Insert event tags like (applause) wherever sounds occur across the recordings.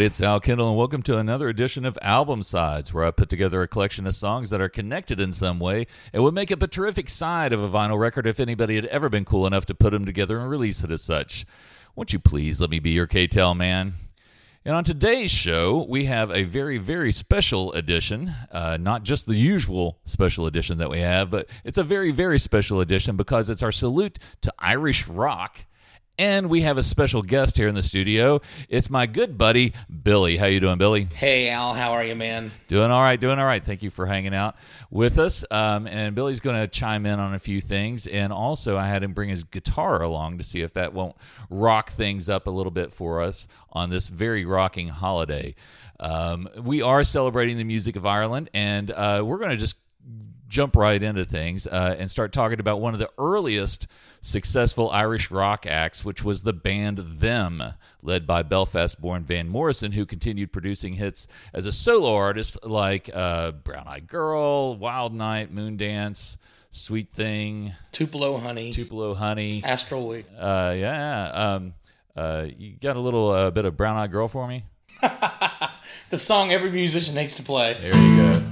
everybody. It's Al Kendall, and welcome to another edition of Album Sides, where I put together a collection of songs that are connected in some way and would make up a terrific side of a vinyl record if anybody had ever been cool enough to put them together and release it as such. Won't you please let me be your K-Tel man? And on today's show, we have a very, very special edition. Uh, not just the usual special edition that we have, but it's a very, very special edition because it's our salute to Irish rock and we have a special guest here in the studio. It's my good buddy Billy. How you doing, Billy? Hey Al, how are you, man? Doing all right, doing all right. Thank you for hanging out with us. Um, and Billy's going to chime in on a few things, and also I had him bring his guitar along to see if that won't rock things up a little bit for us on this very rocking holiday. Um, we are celebrating the music of Ireland, and uh, we're going to just jump right into things uh, and start talking about one of the earliest successful Irish rock acts, which was the band Them, led by Belfast born Van Morrison, who continued producing hits as a solo artist like uh, Brown Eyed Girl, Wild Night, Moondance. Sweet Thing, Tupelo Honey, Tupelo Honey, Astral Week. Uh, yeah, um, uh, you got a little uh, bit of Brown Eyed Girl for me? (laughs) the song every musician needs to play. There you go.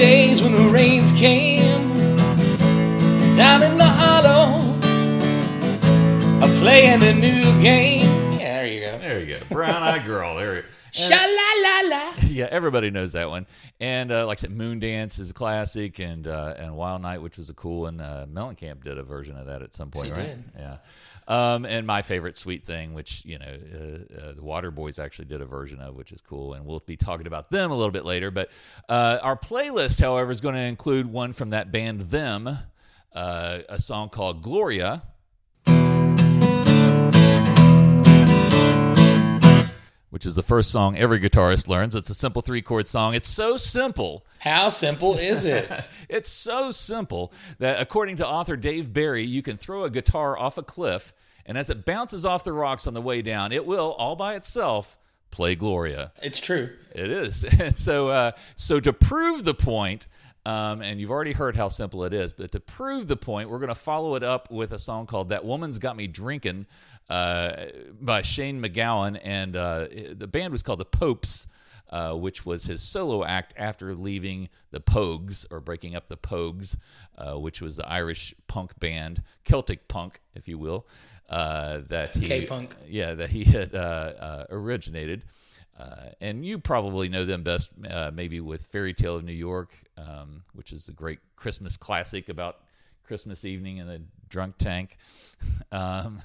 Days when the rains came down in the hollow, a playing a new game. Yeah, there you go. There you go. Brown Eyed Girl. There you go. Sha la la la. (laughs) Yeah, everybody knows that one. And uh, like I said, Moon Dance is a classic, and uh, and Wild Night, which was a cool one. Uh, Mellencamp did a version of that at some point, He right? did. Yeah. Um, and my favorite Sweet Thing, which you know uh, uh, the Water Boys actually did a version of, which is cool, and we'll be talking about them a little bit later. But uh, our playlist, however, is going to include one from that band Them, uh, a song called Gloria. Which is the first song every guitarist learns. It's a simple three chord song. It's so simple How simple is it? (laughs) it's so simple that, according to author Dave Barry, you can throw a guitar off a cliff, and as it bounces off the rocks on the way down, it will, all by itself, play Gloria. it's true. It is. (laughs) And so, uh, so to prove the point, um, and you've already heard how simple it is, but to prove the point, we're going to follow it up with a song called "That Woman's Got Me Drinking" uh, by Shane MacGowan, and uh, the band was called the Popes. Uh, which was his solo act after leaving the Pogues or breaking up the Pogues, uh, which was the Irish punk band, Celtic punk, if you will, uh, that he K-punk. yeah that he had uh, uh, originated. Uh, and you probably know them best, uh, maybe with Fairy Tale of New York, um, which is a great Christmas classic about Christmas evening in the drunk tank. (laughs) um,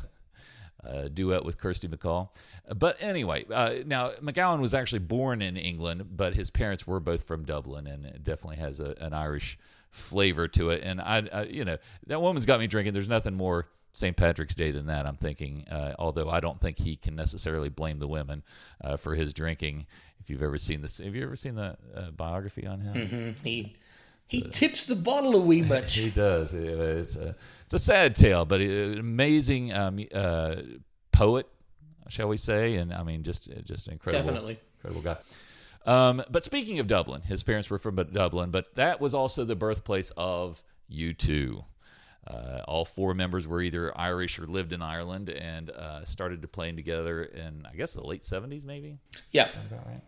duet with Kirsty MacColl. But anyway, uh, now MacGowan was actually born in England, but his parents were both from Dublin, and it definitely has a, an Irish flavor to it. And I, I, you know, that woman's got me drinking. There's nothing more St. Patrick's Day than that. I'm thinking, uh, although I don't think he can necessarily blame the women uh, for his drinking. If you've ever seen this, have you ever seen the uh, biography on him? Mm-hmm. He he tips the bottle a wee much. (laughs) He does. It's a it's a sad tale, but an amazing um, uh, poet, shall we say? And I mean, just just incredible, Definitely. incredible guy. Um, but speaking of Dublin, his parents were from Dublin, but that was also the birthplace of U2. Uh, all four members were either Irish or lived in Ireland and uh, started to playing together in, I guess, the late 70s, maybe? Yeah. About right.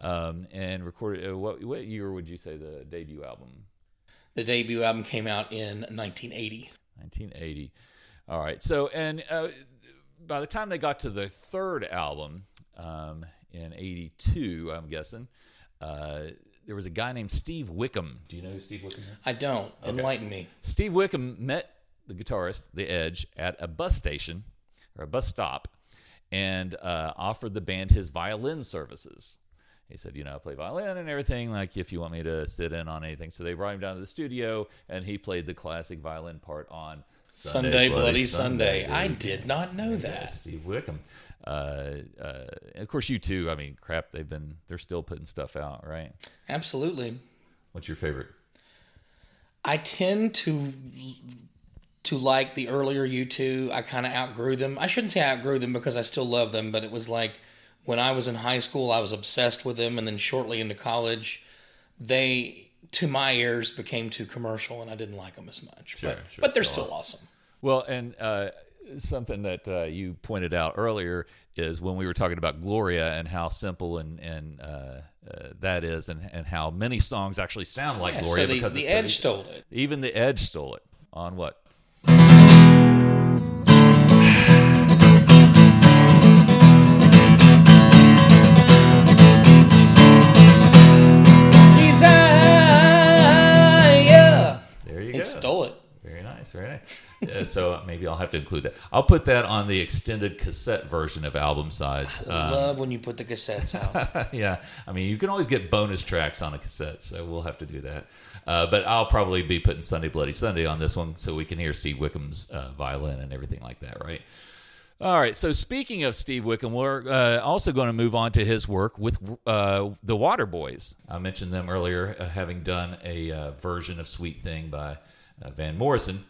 Um, and recorded, uh, what, what year would you say the debut album? The debut album came out in 1980. 1980. All right. So, and uh, by the time they got to the third album um, in 82, I'm guessing, uh, there was a guy named Steve Wickham. Do you know who Steve Wickham is? I don't. Enlighten me. Steve Wickham met the guitarist, The Edge, at a bus station or a bus stop and uh, offered the band his violin services. He said, you know, I play violin and everything, like if you want me to sit in on anything. So they brought him down to the studio and he played the classic violin part on Sunday, Bloody, Sunday. I did not know Yeah, that. Steve Wickham. Uh, uh, of course, U2. I mean, crap, they've been, they're still putting stuff out, right? Absolutely. What's your favorite? I tend to to like the earlier U2. I kind of outgrew them. I shouldn't say I outgrew them because I still love them, but it was like when I was in high school, I was obsessed with them, and then shortly into college, they to my ears, became too commercial, and I didn't like them as much. Sure, but, sure. but they're Go still awesome. Well, and uh, something that uh, you pointed out earlier is when we were talking about Gloria and how simple and and uh, uh, that is, and and how many songs actually sound like Yeah, Gloria so the, because the it's so Edge easy. stole it. even the Edge stole it on what? Very nice, very nice. Uh, so maybe I'll have to include that. I'll put that on the extended cassette version of album sides. Um, Love when you put the cassettes (laughs) out. yeah, I mean, you can always get bonus tracks on a cassette, so we'll have to do that. Uh, but I'll probably be putting Sunday Bloody Sunday on this one so we can hear Steve Wickham's uh, violin and everything like that, right? All right. So speaking of Steve Wickham, we're uh, also going to move on to his work with uh, the Water Boys. I mentioned them earlier, uh, having done a uh, version of "Sweet Thing" by uh, Van Morrison.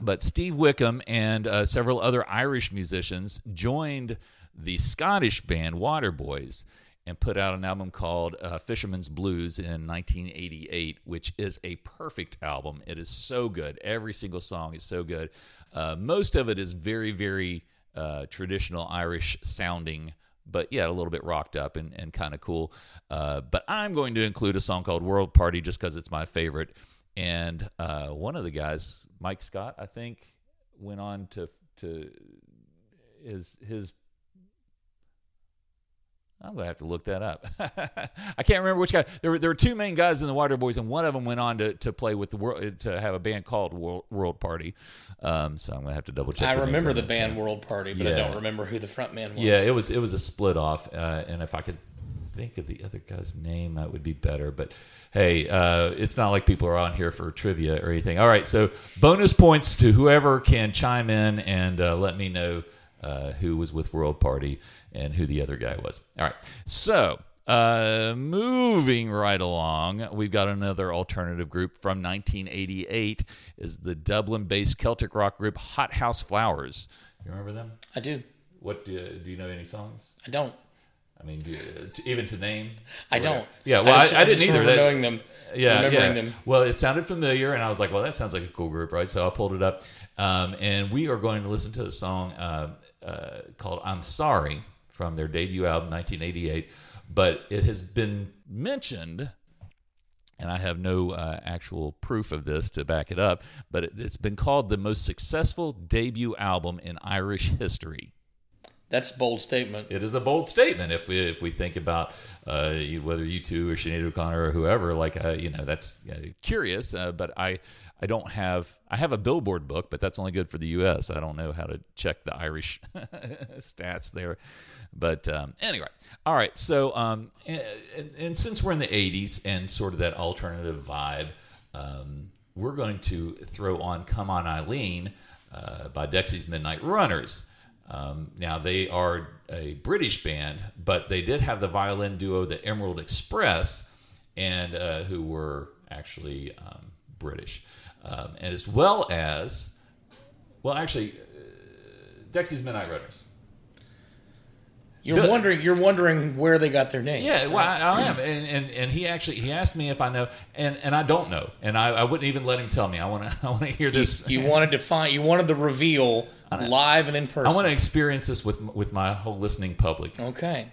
But Steve Wickham and uh, several other Irish musicians joined the Scottish band Waterboys and put out an album called uh, Fisherman's Blues in 1988, which is a perfect album. It is so good. Every single song is so good. Uh, most of it is very, very uh, traditional Irish sounding, but yeah, a little bit rocked up and, and kind of cool. Uh, but I'm going to include a song called World Party just because it's my favorite. And uh, one of the guys, Mike Scott, I think, went on to to his his. I'm gonna have to look that up. (laughs) I can't remember which guy. There were there were two main guys in the Water Boys, and one of them went on to, to play with the world to have a band called World, World Party. Um, so I'm gonna have to double check. I remember the band so. World Party, but I don't remember who the front man was. Yeah, it was it was a split off, uh, and if I could think of the other guy's name, that would be better. But hey, uh, it's not like people are on here for trivia or anything. All right, so bonus points to whoever can chime in and uh, let me know uh, who was with World Party and who the other guy was. All right, so. Uh, moving right along, we've got another alternative group from 1988 is the Dublin-based Celtic rock group Hot House Flowers. You remember them? I do. What do, do you know any songs? I don't. I mean, do even to name? I Or don't. Yeah, well, I, just- I, didn't just either. That- knowing them. yeah, remembering yeah. them. Well, it sounded familiar, and I was like, "Well, that sounds like a cool group, right?" So I pulled it up, um, and we are going to listen to a song uh, uh, called "I'm Sorry" from their debut album, 1988. But it has been mentioned, and I have no uh, actual proof of this to back it up, but it, it's been called the most successful debut album in Irish history. That's a bold statement. It is a bold statement if we if we think about uh, whether U2 or Sinead O'Connor or whoever. Like uh, you know, that's uh, curious. Uh, but I I don't have I have a Billboard book, but that's only good for the U.S. I don't know how to check the Irish (laughs) stats there. But um, anyway, all right. So um, and, and since we're in the '80s and sort of that alternative vibe, um, we're going to throw on "Come On Eileen" uh, by Dexy's Midnight Runners. Um, now they are a British band, but they did have the violin duo, the Emerald Express, and uh, who were actually um, British, um, and as well as, well, actually, uh, Dexy's Midnight Runners. You're Good. wondering. You're wondering where they got their name. Yeah, well, I, I am, and, and and he actually he asked me if I know, and and I don't know, and I, I wouldn't even let him tell me. I want to (laughs) I want to hear this. You wanted to find. You wanted the reveal live and in person. I want to experience this with with my whole listening public. Okay.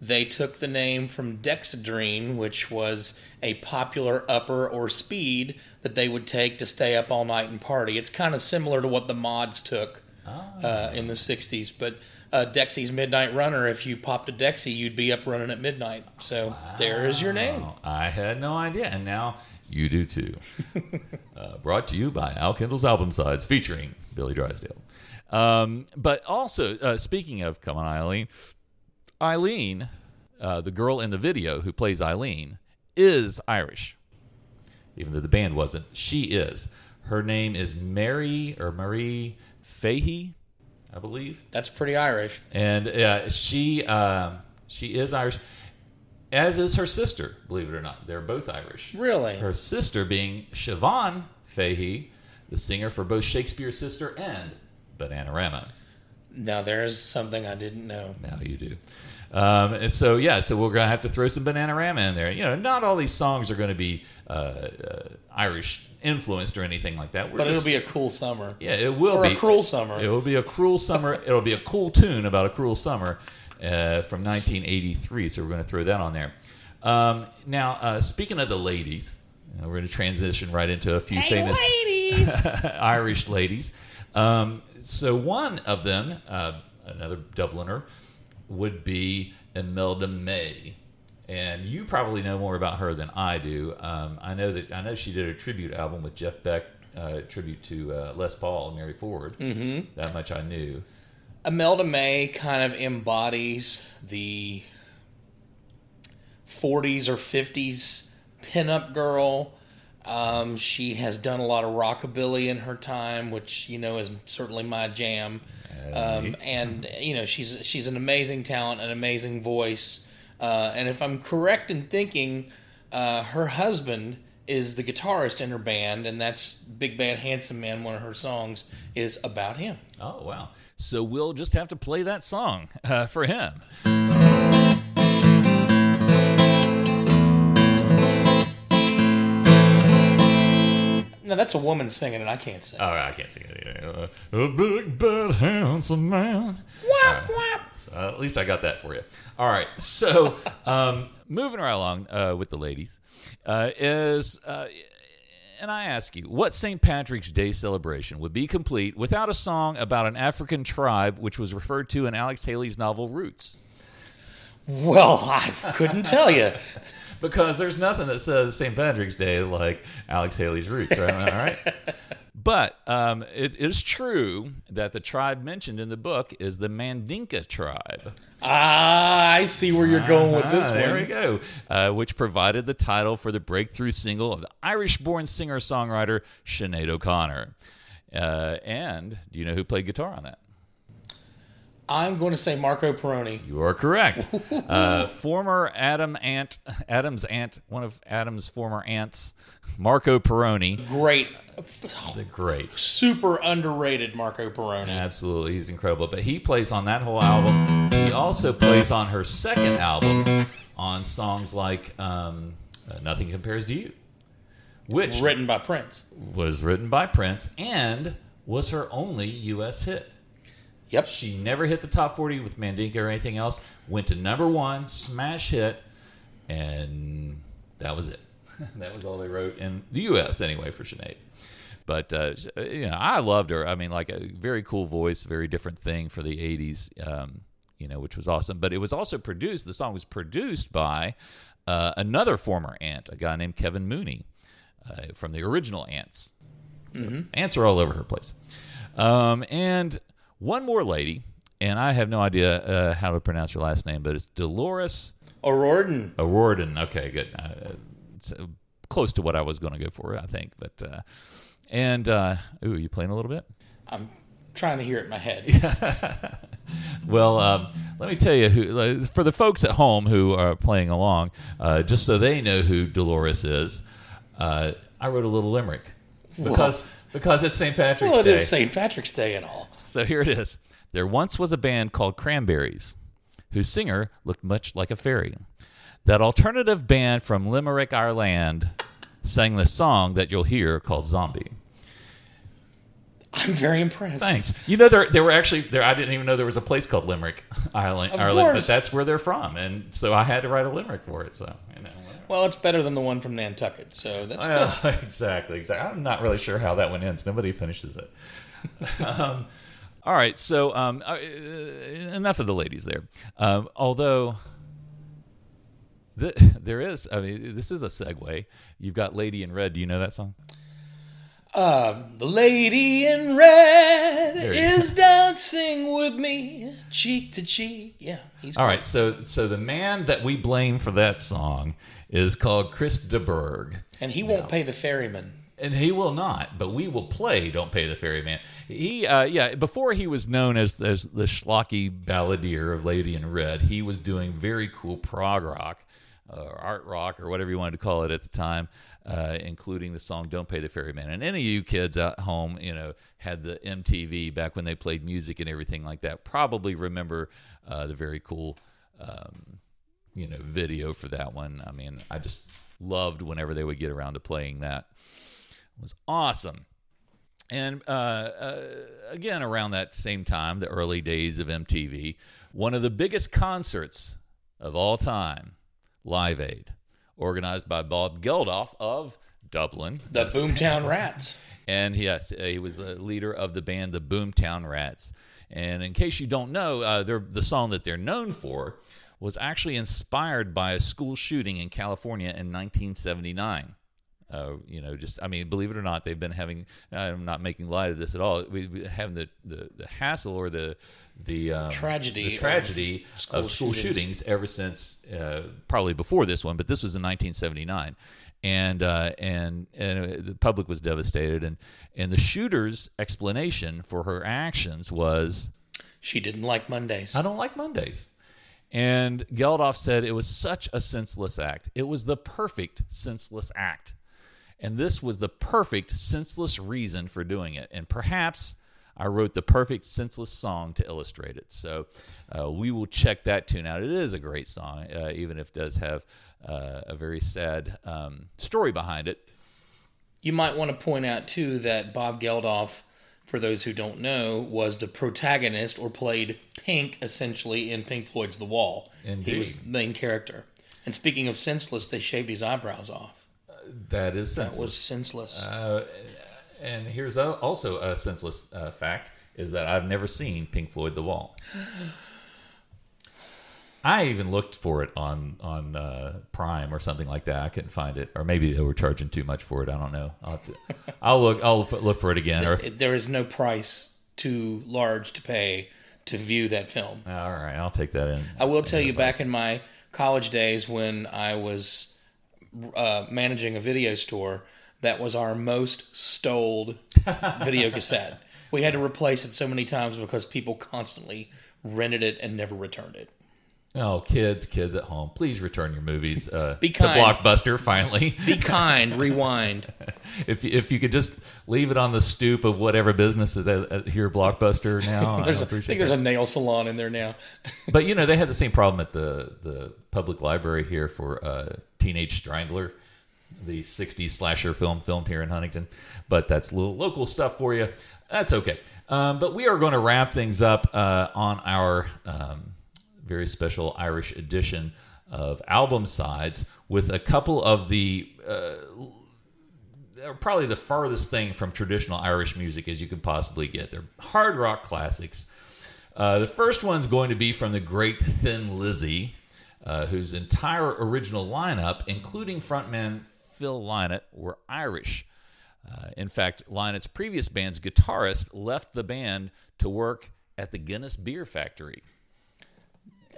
They took the name from Dexedrine, which was a popular upper or speed that they would take to stay up all night and party. It's kind of similar to what the mods took uh, in the 60s. But uh, Dexy's Midnight Runner, if you popped a Dexy, you'd be up running at midnight. So there is your name. I had no idea, and now you do too. (laughs) uh, brought to you by Al Kendall's Album Sides, featuring Billy Drysdale. Um, but also, uh, speaking of Come On Eileen, Eileen, uh, the girl in the video who plays Eileen, is Irish. Even though the band wasn't, she is. Her name is Mary or Marie Fahey, I believe That's pretty Irish. and uh, she um, she is Irish, as is her sister. Believe it or not, they're both Irish. Really? Her sister being Siobhan Fahey, the singer for both Shakespeare's Sister and Bananarama. Now there's something I didn't know. Now you do. Um, and so yeah, so we're gonna have to throw some Bananarama in there. You know, not all these songs are going to be uh, uh, Irish influenced or anything like that. We're But it'll be a cool summer. yeah, it will Or be a cruel summer. It will be a cruel summer. (laughs) It'll be a cool tune about a cruel summer uh, from 1983. So we're going to throw that on there. Um, now, uh, speaking of the ladies, we're going to transition right into a few famous ladies. (laughs) Irish ladies. Um, so one of them, uh, another Dubliner, would be Imelda May. And you probably know more about her than I do. Um, I know that I know she did a tribute album with Jeff Beck, uh, tribute to uh, Les Paul and Mary Ford. Mm-hmm. That much I knew. Imelda May kind of embodies the 40s or 50s pinup girl. Um, she has done a lot of rockabilly in her time, which you know is certainly my jam. Um, and you know she's she's an amazing talent, an amazing voice. Uh, and if I'm correct in thinking, uh, her husband is the guitarist in her band, and that's Big Bad Handsome Man. One of her songs is about him. Oh wow! So we'll just have to play that song uh, for him. No, that's a woman singing, and I can't sing. Oh, I can't sing it. Either. Uh, a big bad handsome man. Whap, whap. So, uh, at least I got that for you. All right. So, (laughs) um, moving right along uh, with the ladies uh, is, uh, and I ask you, what St. Patrick's Day celebration would be complete without a song about an African tribe which was referred to in Alex Haley's novel Roots? Well, I couldn't tell you. Because there's nothing that says St. Patrick's Day like Alex Haley's Roots, right? All right. (laughs) But um, it is true that the tribe mentioned in the book is the Mandinka tribe. Ah, I see where you're going with this Ah, one. There we go. Uh, which provided the title for the breakthrough single of the Irish born singer songwriter Sinead O'Connor. Uh, and do you know who played guitar on that? I'm going to say Marco Pirroni. You are correct. (laughs) uh, former Adam Ant, Adam's aunt, one of Adam's former aunts, Marco Pirroni. Great, The great. super underrated Marco Pirroni. Absolutely, he's incredible. But he plays on that whole album. He also plays on her second album on songs like um, uh, "Nothing Compares to You," which Written by Prince. was written by Prince and was her only U.S. hit. Yep. She never hit the top 40 with Mandinka or anything else. Went to number one, smash hit, and that was it. (laughs) that was all they wrote in the U.S. anyway for Sinead. But uh, you know, I loved her. I mean, like a very cool voice, very different thing for the '80s. Um, you know, which was awesome. But it was also produced. The song was produced by uh, another former Ant, a guy named Kevin Mooney uh, from the original Ants. So, Ants are all over her place. Um, and one more lady, and I have no idea uh, how to pronounce her last name, but it's Dolores O'Riordan. O'Riordan. Okay, good. Uh, it's uh, close to what I was going to go for, I think. But uh, and uh, ooh, you playing a little bit? I'm trying to hear it in my head. (laughs) Well, um, let me tell you who uh, for the folks at home who are playing along, uh, just so they know who Dolores is. Uh, I wrote a little limerick because because it's St. Patrick's well, it Day. is St. Patrick's Day and all. So here it is. There once was a band called Cranberries, whose singer looked much like a fairy. That alternative band from Limerick, Ireland, sang the song that you'll hear called Zombie. I'm very impressed. Thanks. You know, there, there were actually there. I didn't even know there was a place called Limerick, Ireland, Of Ireland, but that's where they're from, and so I had to write a limerick for it. So you know, whatever. Well, it's better than the one from Nantucket, so that's good. (laughs) Exactly, exactly. I'm not really sure how that one ends. Nobody finishes it. (laughs) um, all right, so um, uh, enough of the ladies there. Um, although th- (laughs) there is, I mean, this is a segue. You've got "Lady in Red." Do you know that song? Uh, the lady in red is dancing with me, cheek to cheek. Yeah, he's All great. right, so so the man that we blame for that song is called Chris de Burgh. and he won't pay the ferryman. And he will not, but we will play "Don't Pay the Ferryman." He, uh, yeah, before he was known as as the schlocky balladeer of Lady in Red, he was doing very cool prog rock, uh, or art rock, or whatever you wanted to call it at the time, uh, including the song "Don't Pay the Ferryman." And any of you kids at home, you know, had the MTV back when they played music and everything like that, probably remember uh, the very cool um, you know video for that one. I mean, I just loved whenever they would get around to playing that. Was awesome. And uh, uh, again, around that same time, the early days of MTV, one of the biggest concerts of all time, Live Aid, organized by Bob Geldof of Dublin. The Boomtown (laughs) Rats. And yes, he was the leader of the band, the Boomtown Rats. And in case you don't know, uh, the song that they're known for was actually inspired by a school shooting in California in 1979. Uh, you know, just I mean, believe it or not, they've been having. I'm not making light of this at all. We, we having the, the, the hassle or the the um, tragedy the tragedy of school, of school shootings. shootings. ever since uh, probably before this one, but this was in 1979. And uh, and and the public was devastated, and and the shooter's explanation for her actions was, She didn't like Mondays. "I don't like Mondays." And Geldof said it was such a senseless act. It was the perfect senseless act. And this was the perfect senseless reason for doing it. And perhaps I wrote the perfect senseless song to illustrate it. So uh, we will check that tune out. It is a great song, uh, even if it does have uh, a very sad um, story behind it. You might want to point out too that Bob Geldof, for those who don't know, was the protagonist or played Pink essentially in Pink Floyd's The Wall. Indeed. He was the main character. And speaking of senseless, they shaved his eyebrows off. That is senseless. That was senseless. Uh, and here's a, also a senseless uh, fact is that I've never seen Pink Floyd The Wall. I even looked for it on on uh, Prime or something like that. I couldn't find it, or maybe they were charging too much for it. I don't know. I'll, have to, (laughs) I'll look. I'll look for it again. Or if, there is no price too large to pay to view that film. all right, I'll take that in. I will tell you, back in my college days when I was uh, managing a video store, that was our most stoled (laughs) video cassette. We had to replace it so many times because people constantly rented it and never returned it. Oh, kids, kids at home, please return your movies uh, Be to. Blockbuster. Finally, Be kind, rewind. (laughs) if if you could just leave it on the stoop of whatever business is at, at here, Blockbuster now. (laughs) I a, I appreciate think there's that. a nail salon in there now. (laughs) But you know, they had the same problem at the the public library here for uh, Teenage Strangler, the '60s slasher film filmed here in Huntington. But that's little local stuff for you. That's okay. Um, but we are going to wrap things up uh, on our um, very special Irish edition of album sides with a couple of the uh, probably the farthest thing from traditional Irish music as you could possibly get. They're hard rock classics. Uh, the first one's going to be from the great Thin Lizzy, uh, whose entire original lineup, including frontman Phil Lynott, were Irish. Uh, in fact, Lynott's previous band's guitarist left the band to work at the Guinness Beer Factory.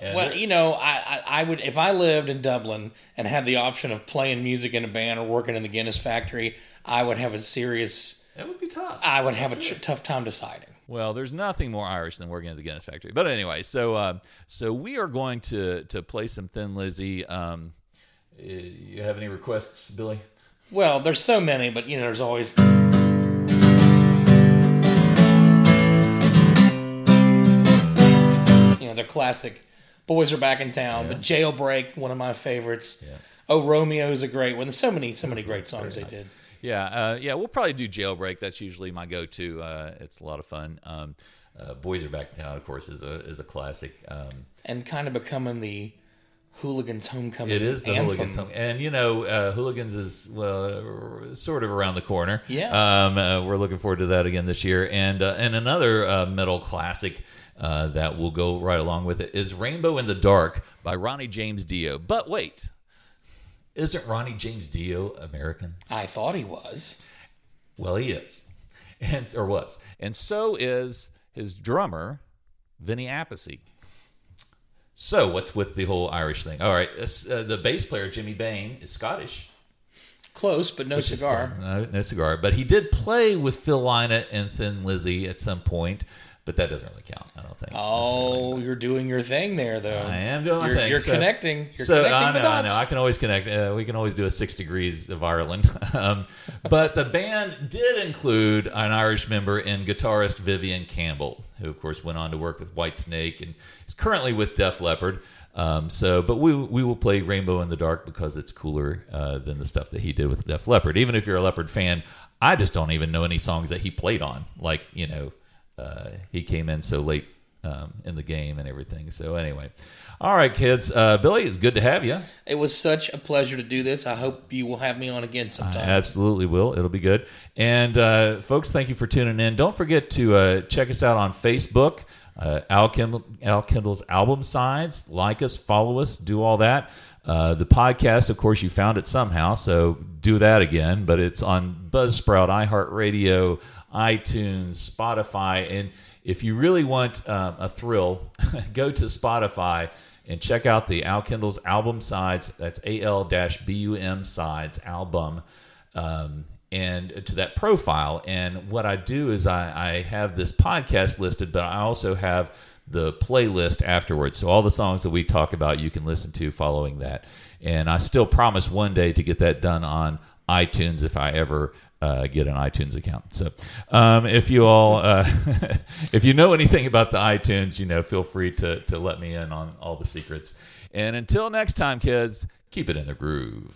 And Well, you know, I, I, I would if I lived in Dublin and had the option of playing music in a band or working in the Guinness factory, I would have a serious. that would be tough. I would have a tough time deciding. Well, there's nothing more Irish than working at the Guinness factory. But anyway, so uh, so we are going to to play some Thin Lizzy. Um, you have any requests, Billy? Well, there's so many, but you know, there's always. You know, they're classic. Boys are back in town. but Jailbreak, one of my favorites. Oh, Romeo's a great one. So many, so many (laughs) great songs they did. Yeah, uh, yeah. We'll probably do Jailbreak. That's usually my go-to. Uh, it's a lot of fun. Um, uh, Boys are back in Town, of course, is a is a classic. Um, And kind of becoming the Hooligans Homecoming it is the anthem. Hooligans, song. and you know, uh, Hooligans is well, sort of around the corner. Yeah. um, uh, we're looking forward to that again this year, and uh, and another uh, metal classic. Uh, that will go right along with it is Rainbow in the Dark by Ronnie James Dio. But wait, isn't Ronnie James Dio American? I thought he was. Well, he is, (laughs) and or was, and so is his drummer, Vinny Appice. So, what's with the whole Irish thing? All right, uh, the bass player Jimmy Bain is Scottish. Close, but no cigar. No, no cigar, but he did play with Phil Lynott and Thin Lizzy at some point. But that doesn't really count, I don't think. Oh, you're doing your thing there, though. I am doing my You're, thing. you're So- connecting. You're so connecting I the know, I know. I can always connect. Uh, we can always do a six degrees of Ireland. (laughs) um, but the band did include an Irish member in guitarist Vivian Campbell, who of course went on to work with White Snake and is currently with Def Leppard. Um, so, but we we will play Rainbow in the Dark because it's cooler uh, than the stuff that he did with Def Leppard. Even if you're a Leppard fan, I just don't even know any songs that he played on. Like you know, uh, he came in so late um, in the game and everything. So anyway, all right, kids. Uh, Billy, it's good to have you. It was such a pleasure to do this. I hope you will have me on again I sometime. absolutely will. It'll be good. And uh, folks, thank you for tuning in. Don't forget to uh, check us out on Facebook. Uh, Al, Kendall, Al Kendall's album sides. Like us, follow us, do all that. Uh, the podcast, of course, you found it somehow, so do that again. But it's on Buzzsprout, iHeartRadio, iTunes, Spotify, and if you really want um, a thrill, (laughs) go to Spotify and check out the Al Kendall's album sides. That's AL-BUM sides album, um, and to that profile. And what I do is I, I have this podcast listed, but I also have the playlist afterwards. So all the songs that we talk about, you can listen to following that. And I still promise one day to get that done on iTunes if I ever uh, get an iTunes account. So um, if you all, uh, (laughs) if you know anything about the iTunes, you know, feel free to to let me in on all the secrets. And until next time, kids, keep it in the groove.